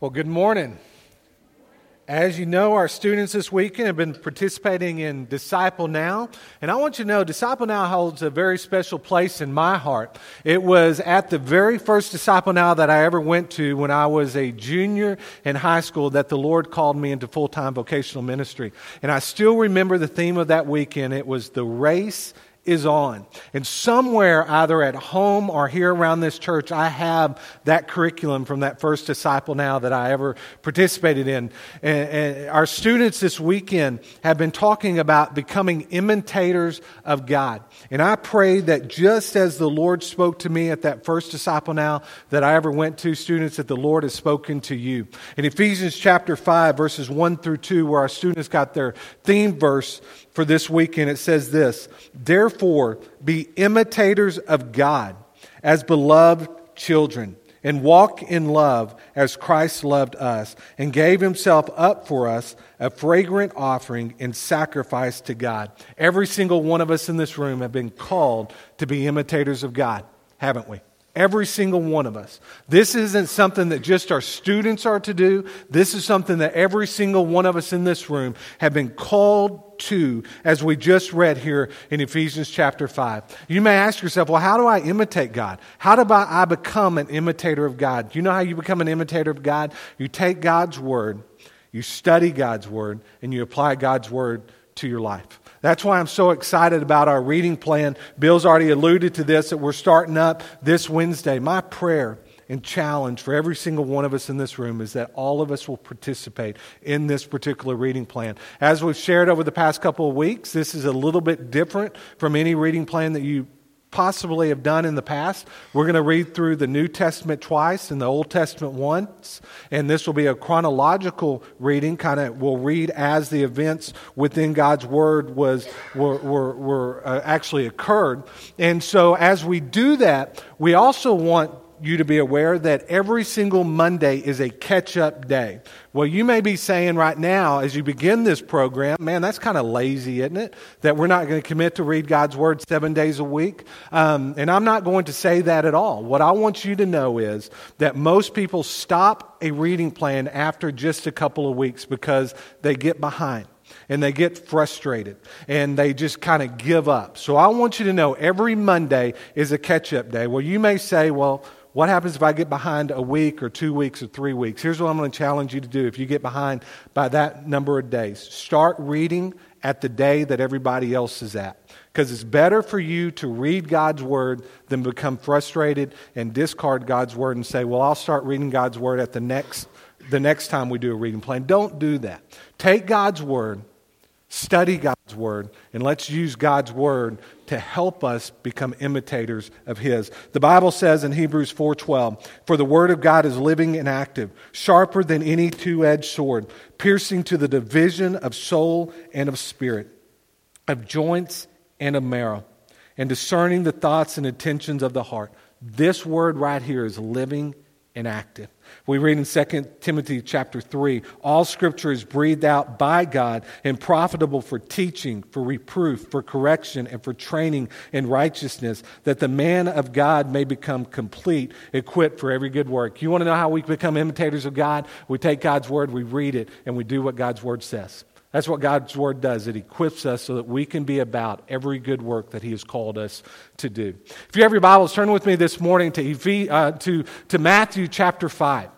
Well, good morning. As you know, our students this weekend have been participating in Disciple Now. And I want you to know, Disciple Now holds a very special place in my heart. It was at the very first Disciple Now that I ever went to when I was a junior in high school that the Lord called me into full time vocational ministry. And I still remember the theme of that weekend. It was the race is on. And somewhere, either at home or here around this church, I have that curriculum from that first disciple now that I ever participated in. And, and our students this weekend have been talking about becoming imitators of God. And I pray that just as the Lord spoke to me at that first disciple now that I ever went to, students, that the Lord has spoken to you. In Ephesians chapter 5, verses 1 through 2, where our students got their theme verse for this weekend, it says this Therefore, be imitators of God as beloved children, and walk in love as Christ loved us, and gave himself up for us, a fragrant offering and sacrifice to God. Every single one of us in this room have been called to be imitators of God, haven't we? Every single one of us. This isn't something that just our students are to do. This is something that every single one of us in this room have been called to, as we just read here in Ephesians chapter 5. You may ask yourself, well, how do I imitate God? How do I become an imitator of God? You know how you become an imitator of God? You take God's word, you study God's word, and you apply God's word to your life. That's why I'm so excited about our reading plan. Bill's already alluded to this that we're starting up this Wednesday. My prayer and challenge for every single one of us in this room is that all of us will participate in this particular reading plan. As we've shared over the past couple of weeks, this is a little bit different from any reading plan that you possibly have done in the past. We're going to read through the New Testament twice and the Old Testament once, and this will be a chronological reading. Kind of, we'll read as the events within God's Word was were, were, were uh, actually occurred. And so, as we do that, we also want you to be aware that every single Monday is a catch up day. Well, you may be saying right now, as you begin this program, man, that's kind of lazy, isn't it? That we're not going to commit to read God's Word seven days a week. Um, and I'm not going to say that at all. What I want you to know is that most people stop a reading plan after just a couple of weeks because they get behind and they get frustrated and they just kind of give up. So I want you to know every Monday is a catch up day. Well, you may say, well, what happens if I get behind a week or two weeks or three weeks? Here's what I'm going to challenge you to do if you get behind by that number of days. Start reading at the day that everybody else is at. Because it's better for you to read God's Word than become frustrated and discard God's Word and say, well, I'll start reading God's Word at the next, the next time we do a reading plan. Don't do that. Take God's Word Study God's Word, and let's use God's Word to help us become imitators of His. The Bible says in Hebrews 4:12, "For the Word of God is living and active, sharper than any two-edged sword, piercing to the division of soul and of spirit, of joints and of marrow, and discerning the thoughts and intentions of the heart." This word right here is living and active. We read in 2 Timothy chapter 3 all scripture is breathed out by God and profitable for teaching, for reproof, for correction, and for training in righteousness, that the man of God may become complete, equipped for every good work. You want to know how we become imitators of God? We take God's word, we read it, and we do what God's word says. That's what God's Word does. It equips us so that we can be about every good work that He has called us to do. If you have your Bibles, turn with me this morning to, uh, to, to Matthew chapter 5.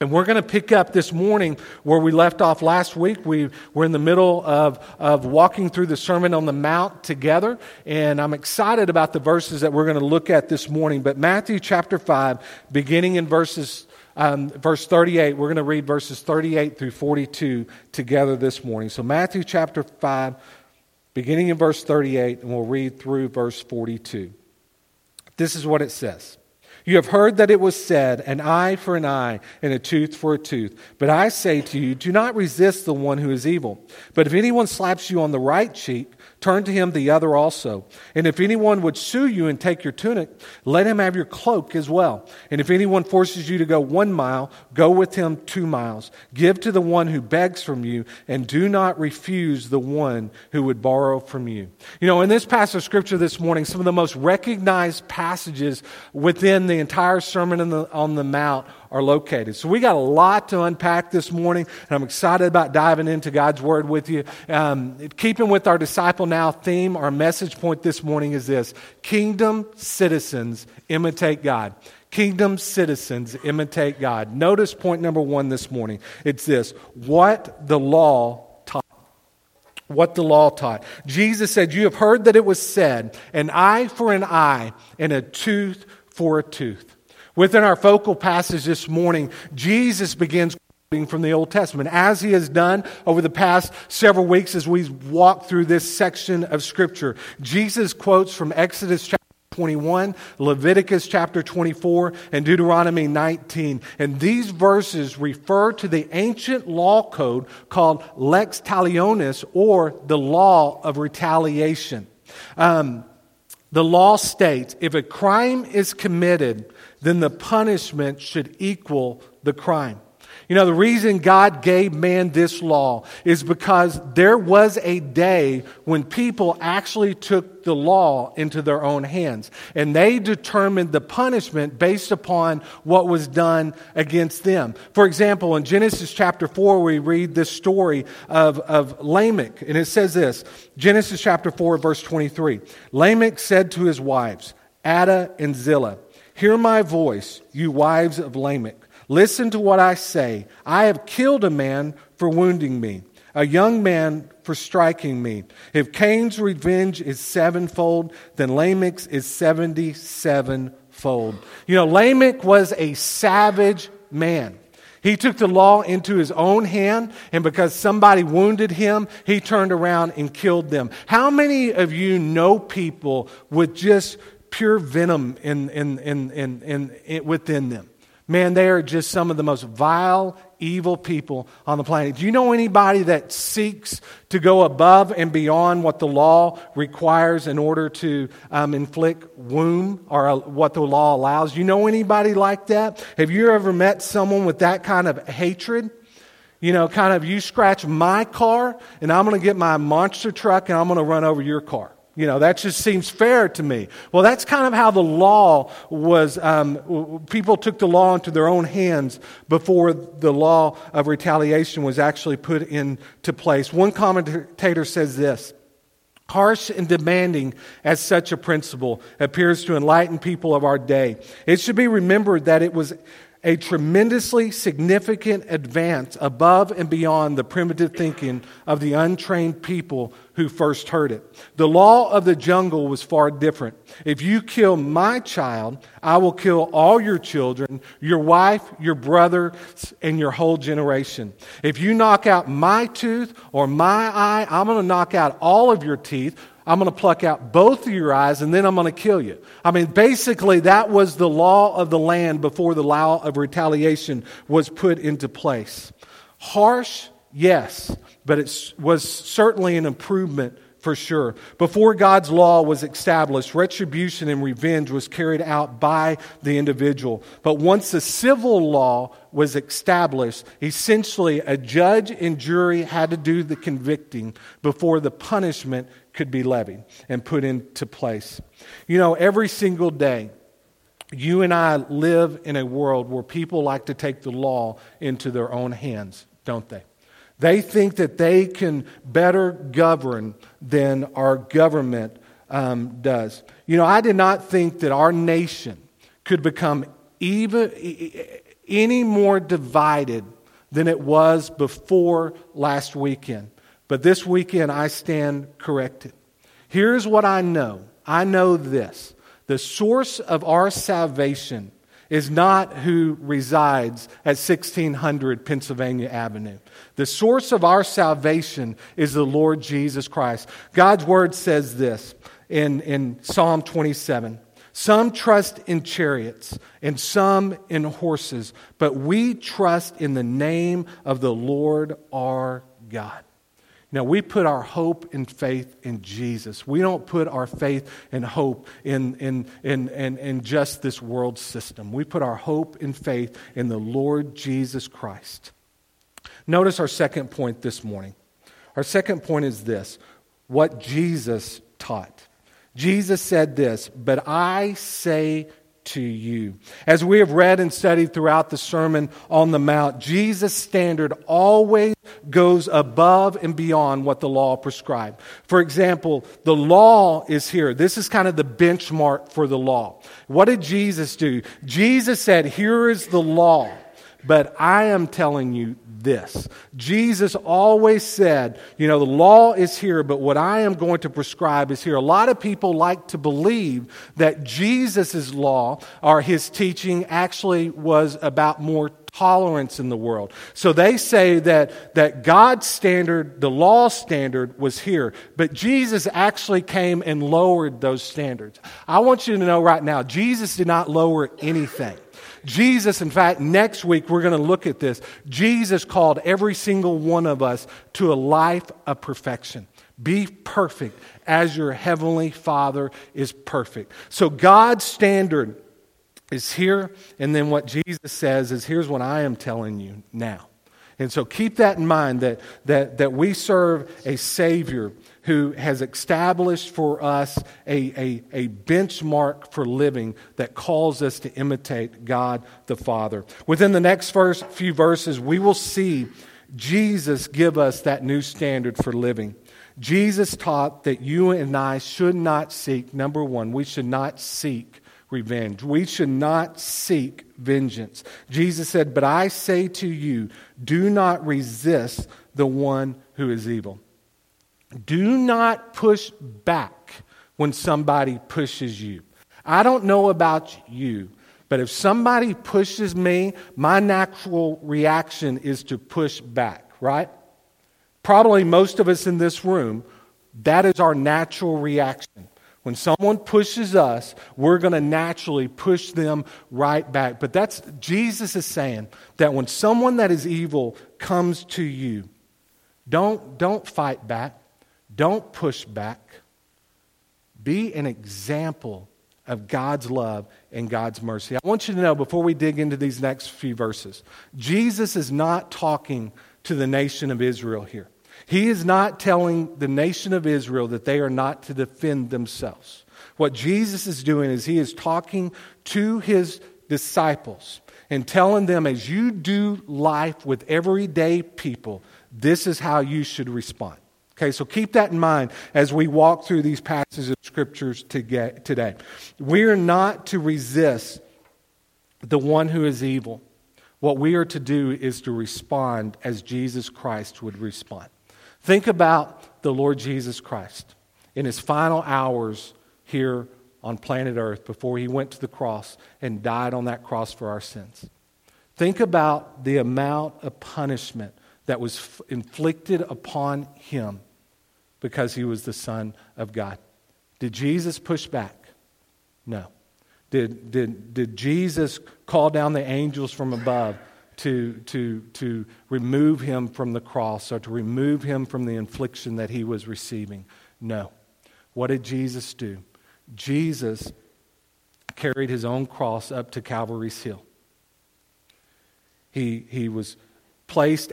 And we're going to pick up this morning where we left off last week. We were in the middle of, of walking through the Sermon on the Mount together, and I'm excited about the verses that we're going to look at this morning. But Matthew chapter 5, beginning in verses um, verse 38. We're going to read verses 38 through 42 together this morning. So, Matthew chapter 5, beginning in verse 38, and we'll read through verse 42. This is what it says. You have heard that it was said, an eye for an eye and a tooth for a tooth. But I say to you, do not resist the one who is evil. But if anyone slaps you on the right cheek, turn to him the other also. And if anyone would sue you and take your tunic, let him have your cloak as well. And if anyone forces you to go one mile, go with him two miles. Give to the one who begs from you, and do not refuse the one who would borrow from you. You know, in this passage of scripture this morning, some of the most recognized passages within the entire Sermon on the, on the Mount are located. So we got a lot to unpack this morning, and I'm excited about diving into God's Word with you. Um, keeping with our Disciple Now theme, our message point this morning is this Kingdom citizens imitate God. Kingdom citizens imitate God. Notice point number one this morning. It's this what the law taught. What the law taught. Jesus said, You have heard that it was said, an eye for an eye and a tooth for a tooth. Within our focal passage this morning, Jesus begins quoting from the Old Testament, as he has done over the past several weeks as we've walked through this section of Scripture. Jesus quotes from Exodus chapter 21, Leviticus chapter 24, and Deuteronomy 19. And these verses refer to the ancient law code called lex talionis, or the law of retaliation. Um, the law states if a crime is committed, then the punishment should equal the crime. You know, the reason God gave man this law is because there was a day when people actually took the law into their own hands. And they determined the punishment based upon what was done against them. For example, in Genesis chapter 4, we read this story of, of Lamech. And it says this Genesis chapter 4, verse 23. Lamech said to his wives, Adah and Zillah, Hear my voice, you wives of Lamech. Listen to what I say. I have killed a man for wounding me, a young man for striking me. If Cain's revenge is sevenfold, then Lamech's is seventy sevenfold. You know, Lamech was a savage man. He took the law into his own hand, and because somebody wounded him, he turned around and killed them. How many of you know people with just pure venom in, in, in, in, in, within them? Man, they are just some of the most vile, evil people on the planet. Do you know anybody that seeks to go above and beyond what the law requires in order to um, inflict wound or uh, what the law allows? You know anybody like that? Have you ever met someone with that kind of hatred? You know, kind of you scratch my car and I'm going to get my monster truck and I'm going to run over your car. You know, that just seems fair to me. Well, that's kind of how the law was, um, people took the law into their own hands before the law of retaliation was actually put into place. One commentator says this Harsh and demanding as such a principle appears to enlighten people of our day. It should be remembered that it was a tremendously significant advance above and beyond the primitive thinking of the untrained people who first heard it. The law of the jungle was far different. If you kill my child, I will kill all your children, your wife, your brother, and your whole generation. If you knock out my tooth or my eye, I'm going to knock out all of your teeth I'm going to pluck out both of your eyes and then I'm going to kill you. I mean, basically, that was the law of the land before the law of retaliation was put into place. Harsh, yes, but it was certainly an improvement for sure. Before God's law was established, retribution and revenge was carried out by the individual. But once the civil law was established, essentially a judge and jury had to do the convicting before the punishment could be levied and put into place. You know, every single day, you and I live in a world where people like to take the law into their own hands, don't they? They think that they can better govern than our government um, does. You know, I did not think that our nation could become even any more divided than it was before last weekend. But this weekend, I stand corrected. Here's what I know I know this the source of our salvation is not who resides at 1600 Pennsylvania Avenue. The source of our salvation is the Lord Jesus Christ. God's word says this in, in Psalm 27. Some trust in chariots and some in horses, but we trust in the name of the Lord our God. Now, we put our hope and faith in Jesus. We don't put our faith and hope in, in, in, in, in just this world system. We put our hope and faith in the Lord Jesus Christ. Notice our second point this morning. Our second point is this what Jesus taught. Jesus said this, but I say to you. As we have read and studied throughout the Sermon on the Mount, Jesus' standard always goes above and beyond what the law prescribed. For example, the law is here. This is kind of the benchmark for the law. What did Jesus do? Jesus said, Here is the law, but I am telling you this. Jesus always said, you know, the law is here, but what I am going to prescribe is here. A lot of people like to believe that Jesus' law or his teaching actually was about more tolerance in the world. So they say that, that God's standard, the law standard, was here, but Jesus actually came and lowered those standards. I want you to know right now, Jesus did not lower anything. Jesus, in fact, next week we're going to look at this. Jesus called every single one of us to a life of perfection. Be perfect as your heavenly Father is perfect. So God's standard is here, and then what Jesus says is here's what I am telling you now. And so keep that in mind that, that, that we serve a Savior who has established for us a, a, a benchmark for living that calls us to imitate God the Father. Within the next first few verses, we will see Jesus give us that new standard for living. Jesus taught that you and I should not seek, number one, we should not seek revenge. We should not seek vengeance. Jesus said, But I say to you, do not resist the one who is evil. Do not push back when somebody pushes you. I don't know about you, but if somebody pushes me, my natural reaction is to push back, right? Probably most of us in this room, that is our natural reaction. When someone pushes us, we're going to naturally push them right back. But that's Jesus is saying that when someone that is evil comes to you, don't, don't fight back. Don't push back. Be an example of God's love and God's mercy. I want you to know before we dig into these next few verses, Jesus is not talking to the nation of Israel here. He is not telling the nation of Israel that they are not to defend themselves. What Jesus is doing is he is talking to his disciples and telling them as you do life with everyday people, this is how you should respond. Okay, so keep that in mind as we walk through these passages of scriptures today. We're not to resist the one who is evil. What we are to do is to respond as Jesus Christ would respond. Think about the Lord Jesus Christ in his final hours here on planet Earth before he went to the cross and died on that cross for our sins. Think about the amount of punishment that was inflicted upon him because he was the Son of God. Did Jesus push back? No. Did, did, did Jesus call down the angels from above to, to, to remove him from the cross or to remove him from the infliction that he was receiving? No. What did Jesus do? Jesus carried his own cross up to Calvary's Hill. He, he was placed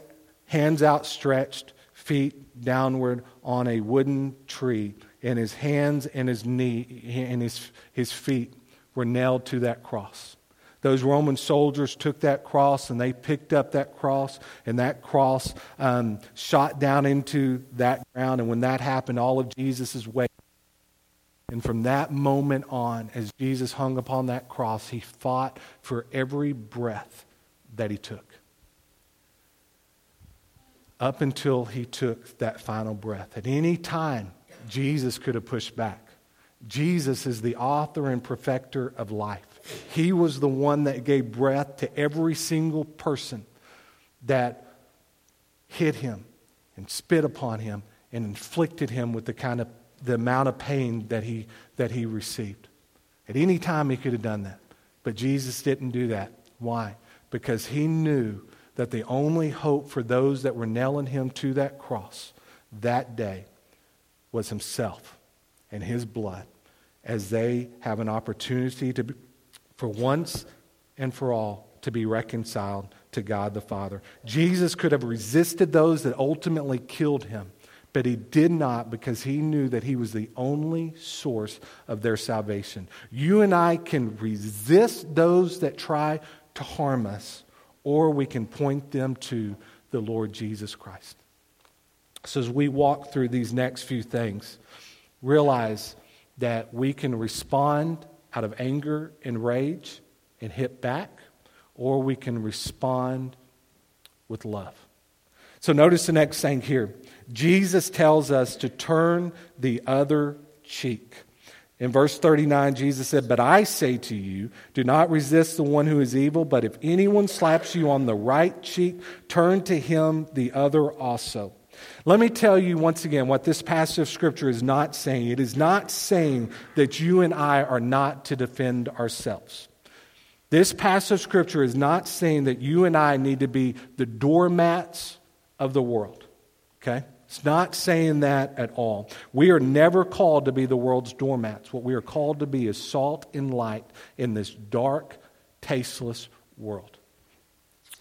hands outstretched, feet downward on a wooden tree, and his hands and his knee and his, his feet were nailed to that cross. Those Roman soldiers took that cross and they picked up that cross, and that cross um, shot down into that ground. And when that happened, all of Jesus' weight. And from that moment on, as Jesus hung upon that cross, he fought for every breath that he took up until he took that final breath. At any time, Jesus could have pushed back. Jesus is the author and perfecter of life. He was the one that gave breath to every single person that hit him and spit upon him and inflicted him with the kind of the amount of pain that he that he received. At any time he could have done that. But Jesus didn't do that. Why? Because he knew that the only hope for those that were nailing him to that cross that day was himself and his blood as they have an opportunity to, be, for once and for all, to be reconciled to God the Father. Jesus could have resisted those that ultimately killed him, But he did not because he knew that he was the only source of their salvation. You and I can resist those that try to harm us, or we can point them to the Lord Jesus Christ. So, as we walk through these next few things, realize that we can respond out of anger and rage and hit back, or we can respond with love. So, notice the next thing here Jesus tells us to turn the other cheek. In verse 39, Jesus said, But I say to you, do not resist the one who is evil, but if anyone slaps you on the right cheek, turn to him the other also. Let me tell you once again what this passage of Scripture is not saying. It is not saying that you and I are not to defend ourselves. This passage of Scripture is not saying that you and I need to be the doormats of the world. Okay? It's not saying that at all. We are never called to be the world's doormats. What we are called to be is salt and light in this dark, tasteless world.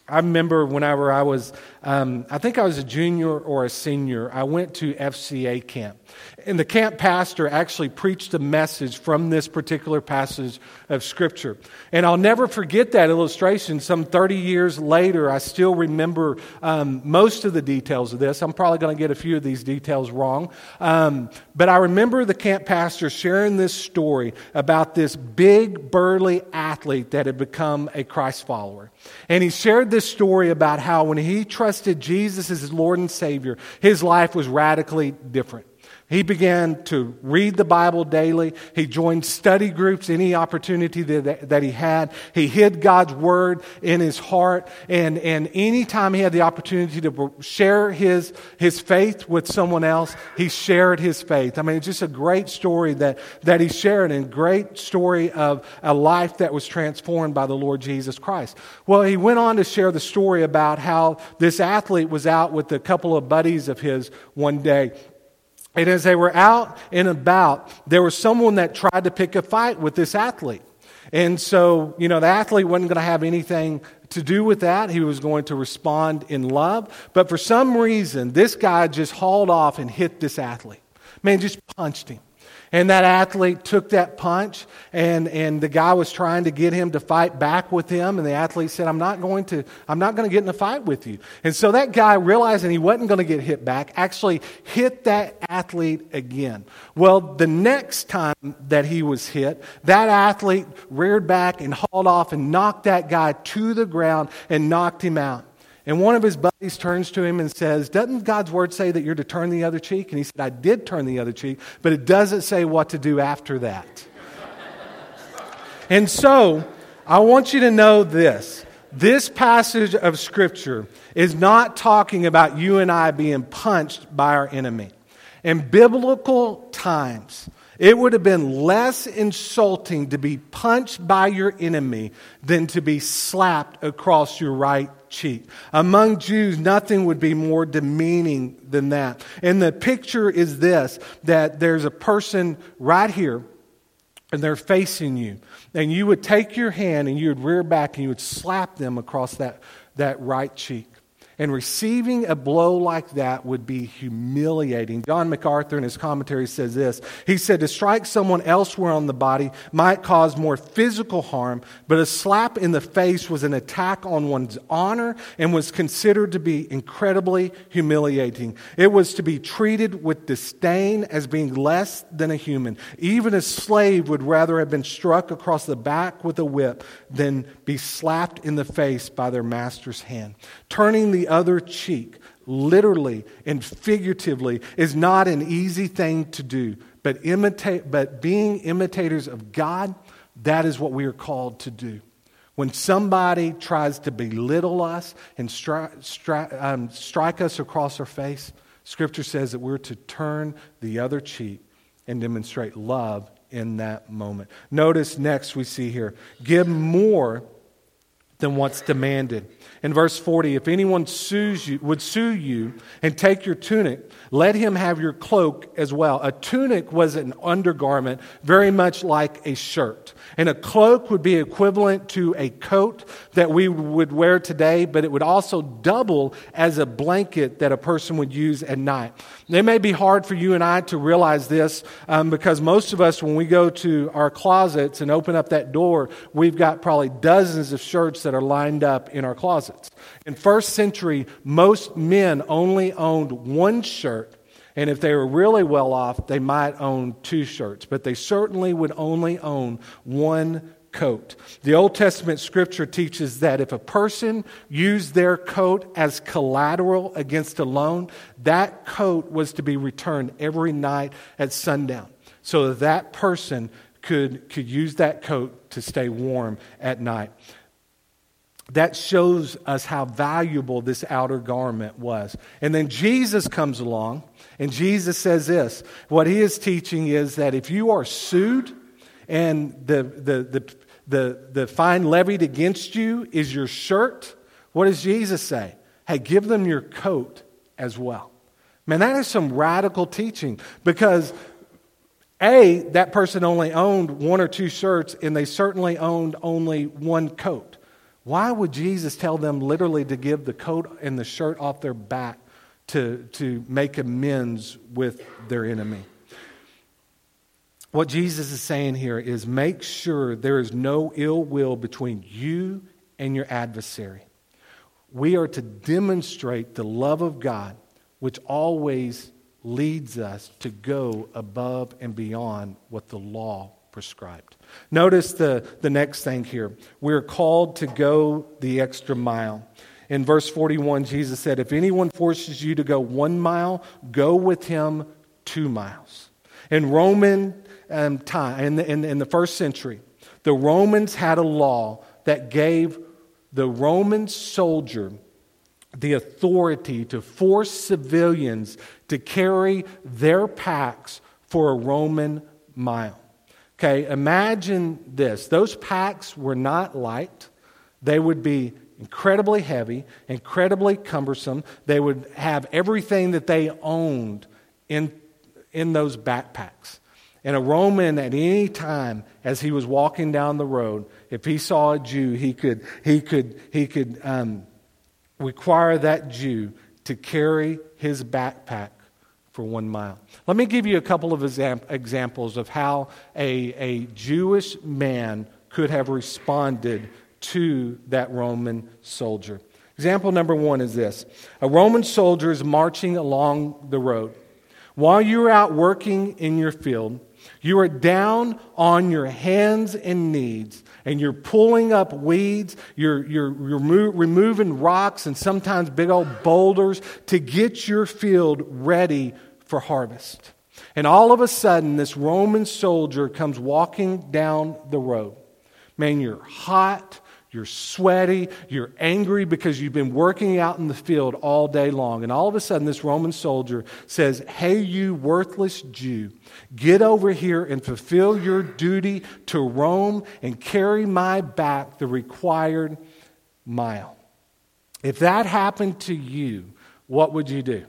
I remember whenever I was, um, I think I was a junior or a senior, I went to FCA camp. And the camp pastor actually preached a message from this particular passage of Scripture. And I'll never forget that illustration. Some 30 years later, I still remember um, most of the details of this. I'm probably going to get a few of these details wrong. Um, but I remember the camp pastor sharing this story about this big, burly athlete that had become a Christ follower. And he shared this story about how when he trusted Jesus as his Lord and Savior, his life was radically different. He began to read the Bible daily. He joined study groups any opportunity that, that he had. He hid God's word in his heart. And, and anytime he had the opportunity to share his, his faith with someone else, he shared his faith. I mean, it's just a great story that, that he shared and great story of a life that was transformed by the Lord Jesus Christ. Well, he went on to share the story about how this athlete was out with a couple of buddies of his one day and as they were out and about, there was someone that tried to pick a fight with this athlete. And so, you know, the athlete wasn't going to have anything to do with that. He was going to respond in love. But for some reason, this guy just hauled off and hit this athlete. Man, just punched him. And that athlete took that punch, and, and the guy was trying to get him to fight back with him. And the athlete said, I'm not going to, I'm not going to get in a fight with you. And so that guy, realizing he wasn't going to get hit back, actually hit that athlete again. Well, the next time that he was hit, that athlete reared back and hauled off and knocked that guy to the ground and knocked him out. And one of his buddies turns to him and says, Doesn't God's word say that you're to turn the other cheek? And he said, I did turn the other cheek, but it doesn't say what to do after that. and so, I want you to know this. This passage of Scripture is not talking about you and I being punched by our enemy. In biblical times, it would have been less insulting to be punched by your enemy than to be slapped across your right cheek. Among Jews, nothing would be more demeaning than that. And the picture is this that there's a person right here and they're facing you. And you would take your hand and you would rear back and you would slap them across that, that right cheek. And receiving a blow like that would be humiliating. John MacArthur in his commentary says this. He said, To strike someone elsewhere on the body might cause more physical harm, but a slap in the face was an attack on one's honor and was considered to be incredibly humiliating. It was to be treated with disdain as being less than a human. Even a slave would rather have been struck across the back with a whip than be slapped in the face by their master's hand. Turning the other cheek, literally and figuratively, is not an easy thing to do. But, imitate, but being imitators of God, that is what we are called to do. When somebody tries to belittle us and stri- stri- um, strike us across our face, Scripture says that we're to turn the other cheek and demonstrate love in that moment. Notice next we see here give more than what's demanded. In verse 40, if anyone sues you, would sue you and take your tunic, let him have your cloak as well. A tunic was an undergarment, very much like a shirt. And a cloak would be equivalent to a coat that we would wear today, but it would also double as a blanket that a person would use at night. It may be hard for you and I to realize this um, because most of us, when we go to our closets and open up that door, we've got probably dozens of shirts that are lined up in our closets. In first century, most men only owned one shirt and if they were really well off, they might own two shirts, but they certainly would only own one coat. The Old Testament scripture teaches that if a person used their coat as collateral against a loan, that coat was to be returned every night at sundown so that that person could, could use that coat to stay warm at night that shows us how valuable this outer garment was. And then Jesus comes along, and Jesus says this what he is teaching is that if you are sued and the, the, the, the, the fine levied against you is your shirt, what does Jesus say? Hey, give them your coat as well. Man, that is some radical teaching because A, that person only owned one or two shirts, and they certainly owned only one coat. Why would Jesus tell them literally to give the coat and the shirt off their back to, to make amends with their enemy? What Jesus is saying here is make sure there is no ill will between you and your adversary. We are to demonstrate the love of God, which always leads us to go above and beyond what the law prescribed. Notice the, the next thing here. We're called to go the extra mile. In verse 41, Jesus said, If anyone forces you to go one mile, go with him two miles. In Roman um, time, in the, in, in the first century, the Romans had a law that gave the Roman soldier the authority to force civilians to carry their packs for a Roman mile. Okay, imagine this. Those packs were not light. They would be incredibly heavy, incredibly cumbersome. They would have everything that they owned in, in those backpacks. And a Roman at any time, as he was walking down the road, if he saw a Jew, he could, he could, he could um, require that Jew to carry his backpack for one mile. Let me give you a couple of exam- examples of how a, a Jewish man could have responded to that Roman soldier. Example number one is this a Roman soldier is marching along the road. While you're out working in your field, you are down on your hands and knees and you're pulling up weeds, you're, you're, remo- removing rocks and sometimes big old boulders to get your field ready for harvest. And all of a sudden, this Roman soldier comes walking down the road. Man, you're hot, you're sweaty, you're angry because you've been working out in the field all day long. And all of a sudden, this Roman soldier says, Hey, you worthless Jew, get over here and fulfill your duty to Rome and carry my back the required mile. If that happened to you, what would you do?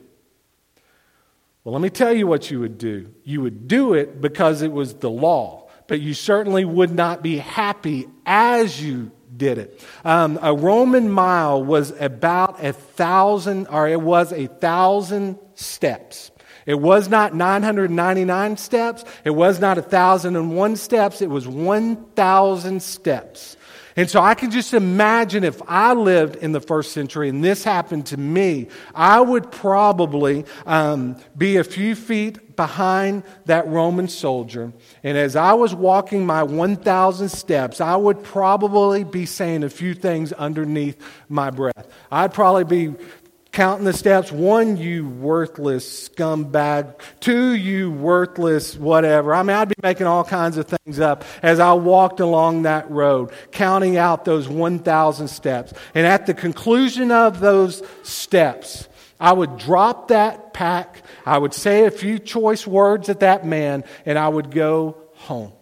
Well, let me tell you what you would do. You would do it because it was the law, but you certainly would not be happy as you did it. Um, a Roman mile was about a thousand, or it was a thousand steps. It was not 999 steps. It was not 1,001 steps. It was 1,000 steps. And so I can just imagine if I lived in the first century and this happened to me, I would probably um, be a few feet behind that Roman soldier. And as I was walking my 1,000 steps, I would probably be saying a few things underneath my breath. I'd probably be counting the steps. One, you worthless scumbag. Two, you worthless whatever. I mean, I'd be making all kinds of things up as I walked along that road, counting out those 1,000 steps. And at the conclusion of those steps, I would drop that pack. I would say a few choice words at that man, and I would go home.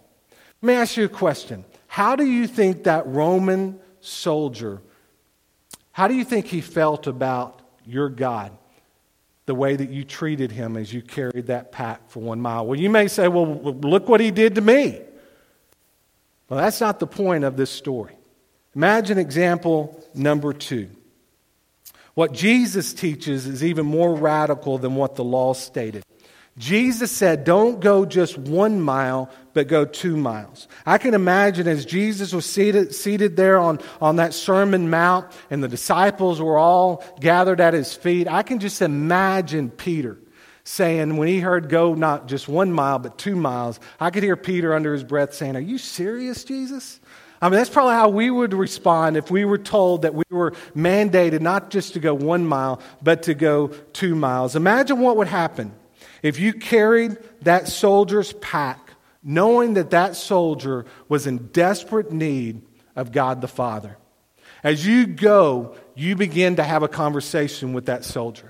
Let me ask you a question. How do you think that Roman soldier, how do you think he felt about your God? The way that you treated him as you carried that pack for one mile. Well, you may say, well, look what he did to me. Well, that's not the point of this story. Imagine example number two. What Jesus teaches is even more radical than what the law stated. Jesus said, Don't go just one mile, but go two miles. I can imagine as Jesus was seated, seated there on, on that Sermon Mount and the disciples were all gathered at his feet, I can just imagine Peter saying, when he heard go not just one mile, but two miles, I could hear Peter under his breath saying, Are you serious, Jesus? I mean, that's probably how we would respond if we were told that we were mandated not just to go one mile, but to go two miles. Imagine what would happen if you carried that soldier's pack, knowing that that soldier was in desperate need of God the Father. As you go, you begin to have a conversation with that soldier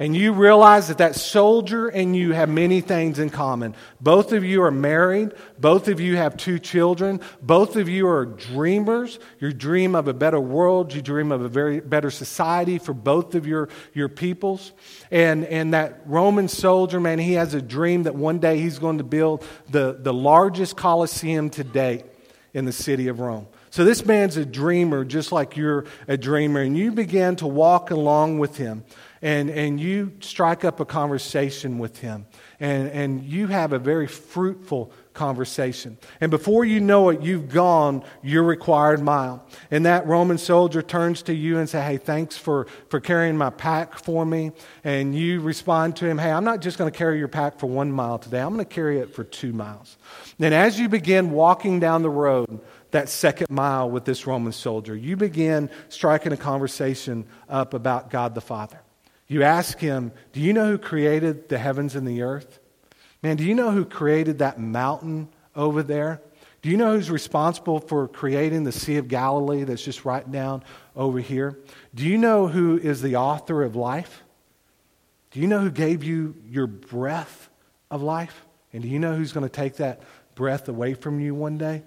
and you realize that that soldier and you have many things in common. Both of you are married. Both of you have two children. Both of you are dreamers. You dream of a better world. You dream of a very better society for both of your, your peoples. And, and that Roman soldier, man, he has a dream that one day he's going to build the, the largest Colosseum to date in the city of Rome. So this man's a dreamer, just like you're a dreamer, and you begin to walk along with him and, and you strike up a conversation with him, and, and you have a very fruitful conversation. And before you know it, you've gone your required mile. And that Roman soldier turns to you and say, Hey, thanks for, for carrying my pack for me. And you respond to him, Hey, I'm not just going to carry your pack for one mile today, I'm going to carry it for two miles. And as you begin walking down the road, that second mile with this Roman soldier, you begin striking a conversation up about God the Father. You ask him, Do you know who created the heavens and the earth? Man, do you know who created that mountain over there? Do you know who's responsible for creating the Sea of Galilee that's just right down over here? Do you know who is the author of life? Do you know who gave you your breath of life? And do you know who's going to take that breath away from you one day?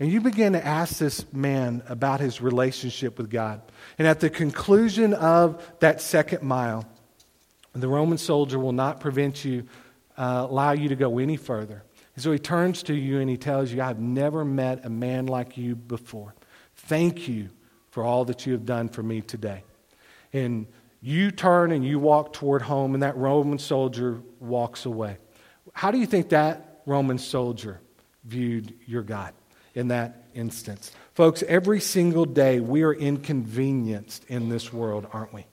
And you begin to ask this man about his relationship with God. And at the conclusion of that second mile, the Roman soldier will not prevent you, uh, allow you to go any further. And so he turns to you and he tells you, I've never met a man like you before. Thank you for all that you have done for me today. And you turn and you walk toward home, and that Roman soldier walks away. How do you think that Roman soldier viewed your God? In that instance. Folks, every single day we are inconvenienced in this world, aren't we?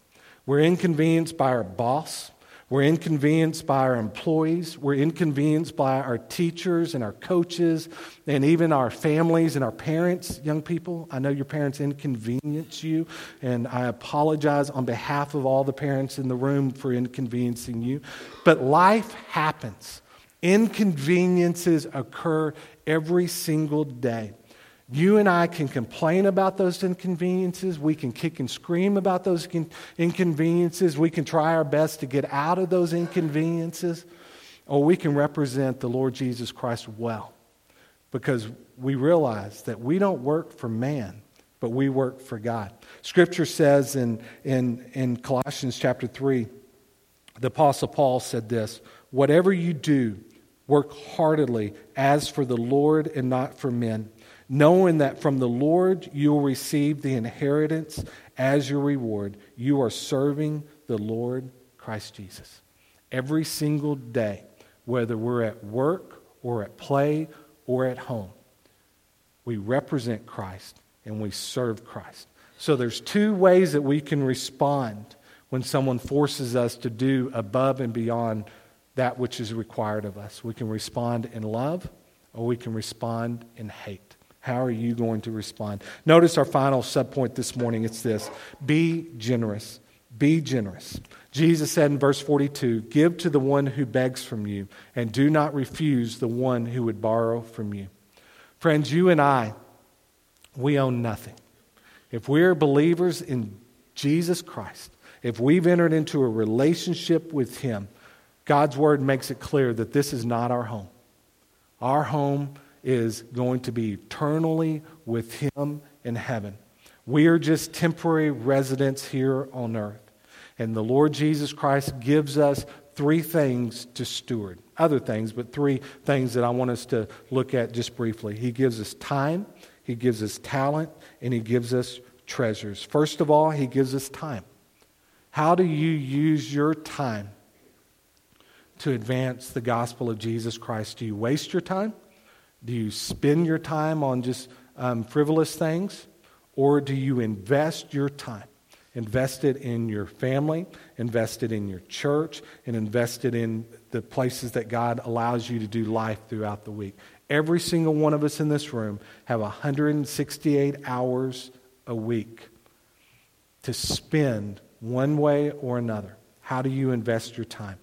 We're inconvenienced by our boss. We're inconvenienced by our employees. We're inconvenienced by our teachers and our coaches and even our families and our parents, young people. I know your parents inconvenience you, and I apologize on behalf of all the parents in the room for inconveniencing you. But life happens. Inconveniences occur every single day. You and I can complain about those inconveniences. We can kick and scream about those inconveniences. We can try our best to get out of those inconveniences. Or we can represent the Lord Jesus Christ well because we realize that we don't work for man, but we work for God. Scripture says in, in, in Colossians chapter 3, the Apostle Paul said this Whatever you do, Work heartily as for the Lord and not for men, knowing that from the Lord you will receive the inheritance as your reward. You are serving the Lord Christ Jesus. Every single day, whether we're at work or at play or at home, we represent Christ and we serve Christ. So there's two ways that we can respond when someone forces us to do above and beyond that which is required of us. We can respond in love or we can respond in hate. How are you going to respond? Notice our final subpoint this morning it's this be generous. Be generous. Jesus said in verse 42 Give to the one who begs from you, and do not refuse the one who would borrow from you. Friends, you and I, we own nothing. If we're believers in Jesus Christ, if we've entered into a relationship with Him, God's word makes it clear that this is not our home. Our home is going to be eternally with Him in heaven. We are just temporary residents here on earth. And the Lord Jesus Christ gives us three things to steward. Other things, but three things that I want us to look at just briefly. He gives us time, He gives us talent, and He gives us treasures. First of all, He gives us time. How do you use your time to advance the gospel of Jesus Christ? Do you waste your time? Do you spend your time on just um, frivolous things? Or do you invest your time? Invest it in your family, invest it in your church, and invest it in the places that God allows you to do life throughout the week. Every single one of us in this room have 168 hours a week to spend one way or another. How do you invest your time?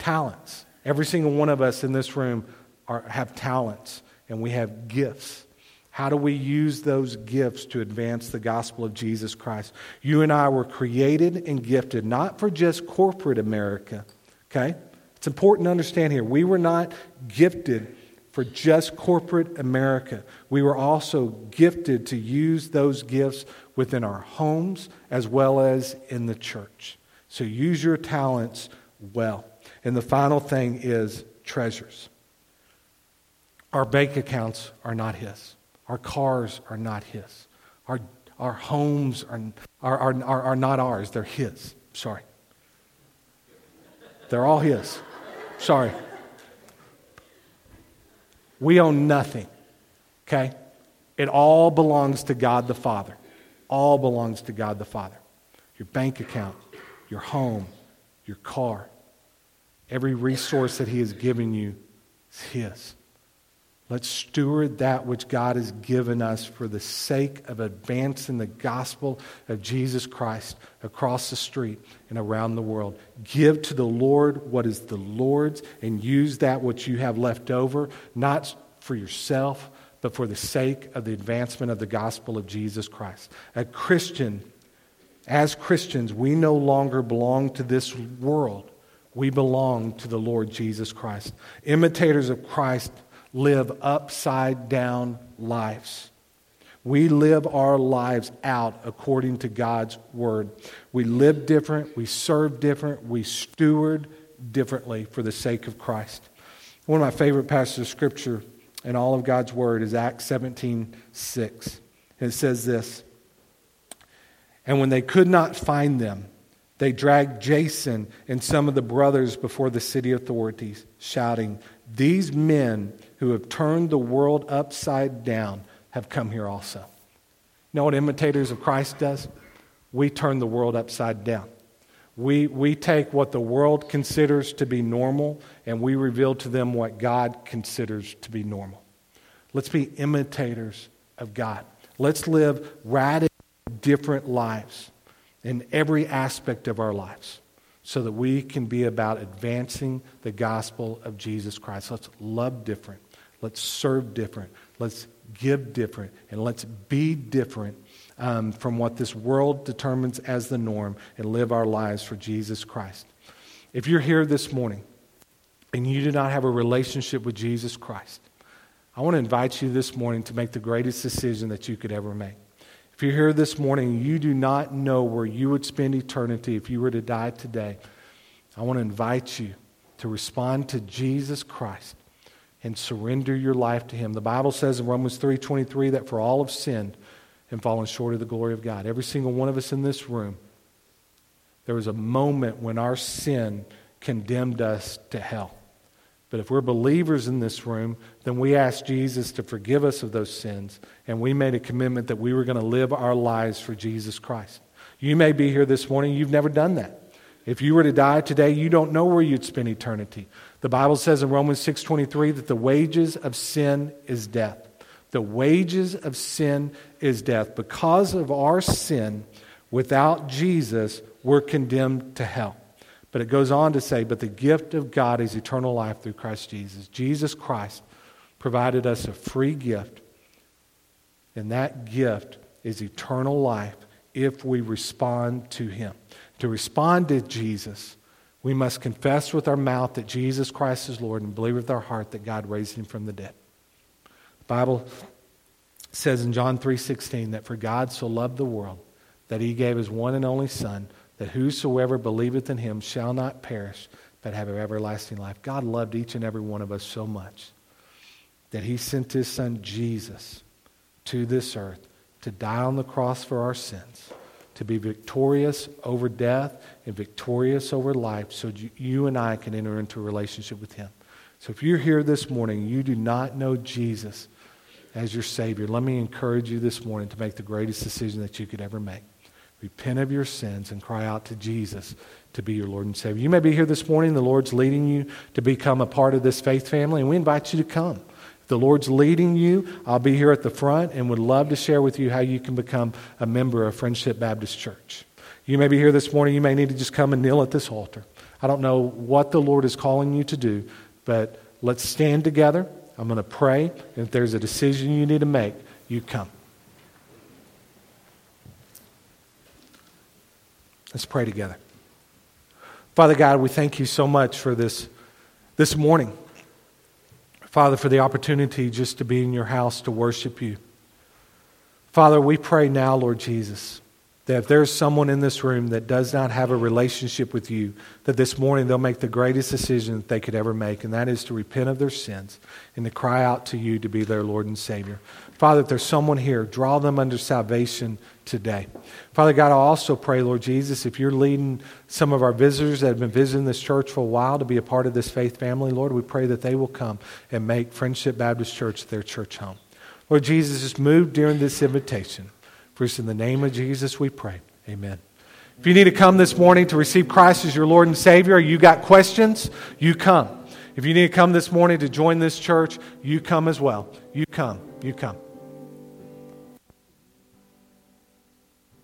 Talents. Every single one of us in this room are, have talents and we have gifts. How do we use those gifts to advance the gospel of Jesus Christ? You and I were created and gifted not for just corporate America, okay? It's important to understand here. We were not gifted for just corporate America. We were also gifted to use those gifts within our homes as well as in the church. So use your talents well. And the final thing is treasures. Our bank accounts are not His, our cars are not His, our, our homes are, are, are, are not ours, they're His. Sorry. They're all His. Sorry. We own nothing, okay? It all belongs to God the Father. All belongs to God the Father. Your bank account, your home, your car, every resource that He has given you is His. Let's steward that which God has given us for the sake of advancing the gospel of Jesus Christ across the street and around the world. Give to the Lord what is the Lord's and use that which you have left over, not for yourself, but for the sake of the advancement of the gospel of Jesus Christ. A Christian, as Christians, we no longer belong to this world. We belong to the Lord Jesus Christ. Imitators of Christ live upside down lives. We live our lives out according to God's word. We live different, we serve different, we steward differently for the sake of Christ. One of my favorite passages of scripture in all of God's word is Acts 17 6. It says this And when they could not find them, they dragged Jason and some of the brothers before the city authorities, shouting, These men who have turned the world upside down have come here also. You know what imitators of Christ does? We turn the world upside down. We, we take what the world considers to be normal and we reveal to them what God considers to be normal. Let's be imitators of God. Let's live radically different lives in every aspect of our lives so that we can be about advancing the gospel of Jesus Christ. Let's love different. Let's serve different. Let's give different. And let's be different um, from what this world determines as the norm and live our lives for Jesus Christ. If you're here this morning and you do not have a relationship with Jesus Christ, I want to invite you this morning to make the greatest decision that you could ever make. If you're here this morning you do not know where you would spend eternity if you were to die today, I want to invite you to respond to Jesus Christ and surrender your life to him. The Bible says in Romans 3:23 that for all have sinned and fallen short of the glory of God. Every single one of us in this room there was a moment when our sin condemned us to hell. But if we're believers in this room, then we ask Jesus to forgive us of those sins, and we made a commitment that we were going to live our lives for Jesus Christ. You may be here this morning, you've never done that. If you were to die today, you don't know where you'd spend eternity. The Bible says in Romans 6:23 that the wages of sin is death. The wages of sin is death. Because of our sin, without Jesus, we're condemned to hell. But it goes on to say, but the gift of God is eternal life through Christ Jesus. Jesus Christ provided us a free gift, and that gift is eternal life if we respond to Him. To respond to Jesus, we must confess with our mouth that Jesus Christ is Lord and believe with our heart that God raised him from the dead. The Bible says in John 3:16 that for God so loved the world that he gave his one and only son that whosoever believeth in him shall not perish but have everlasting life. God loved each and every one of us so much that he sent his son Jesus to this earth to die on the cross for our sins, to be victorious over death and victorious over life so you and I can enter into a relationship with him. So if you're here this morning, you do not know Jesus as your Savior, let me encourage you this morning to make the greatest decision that you could ever make. Repent of your sins and cry out to Jesus to be your Lord and Savior. You may be here this morning. The Lord's leading you to become a part of this faith family, and we invite you to come. If the Lord's leading you, I'll be here at the front and would love to share with you how you can become a member of Friendship Baptist Church. You may be here this morning. You may need to just come and kneel at this altar. I don't know what the Lord is calling you to do, but let's stand together. I'm going to pray. And if there's a decision you need to make, you come. Let's pray together. Father God, we thank you so much for this, this morning. Father, for the opportunity just to be in your house to worship you. Father, we pray now, Lord Jesus, that if there's someone in this room that does not have a relationship with you, that this morning they'll make the greatest decision that they could ever make, and that is to repent of their sins and to cry out to you to be their Lord and Savior. Father, if there's someone here, draw them under salvation today. Father God, I also pray, Lord Jesus, if you're leading some of our visitors that have been visiting this church for a while to be a part of this faith family, Lord, we pray that they will come and make Friendship Baptist Church their church home. Lord Jesus, just move during this invitation. For in the name of Jesus we pray. Amen. If you need to come this morning to receive Christ as your Lord and Savior, you got questions, you come. If you need to come this morning to join this church, you come as well. You come. You come.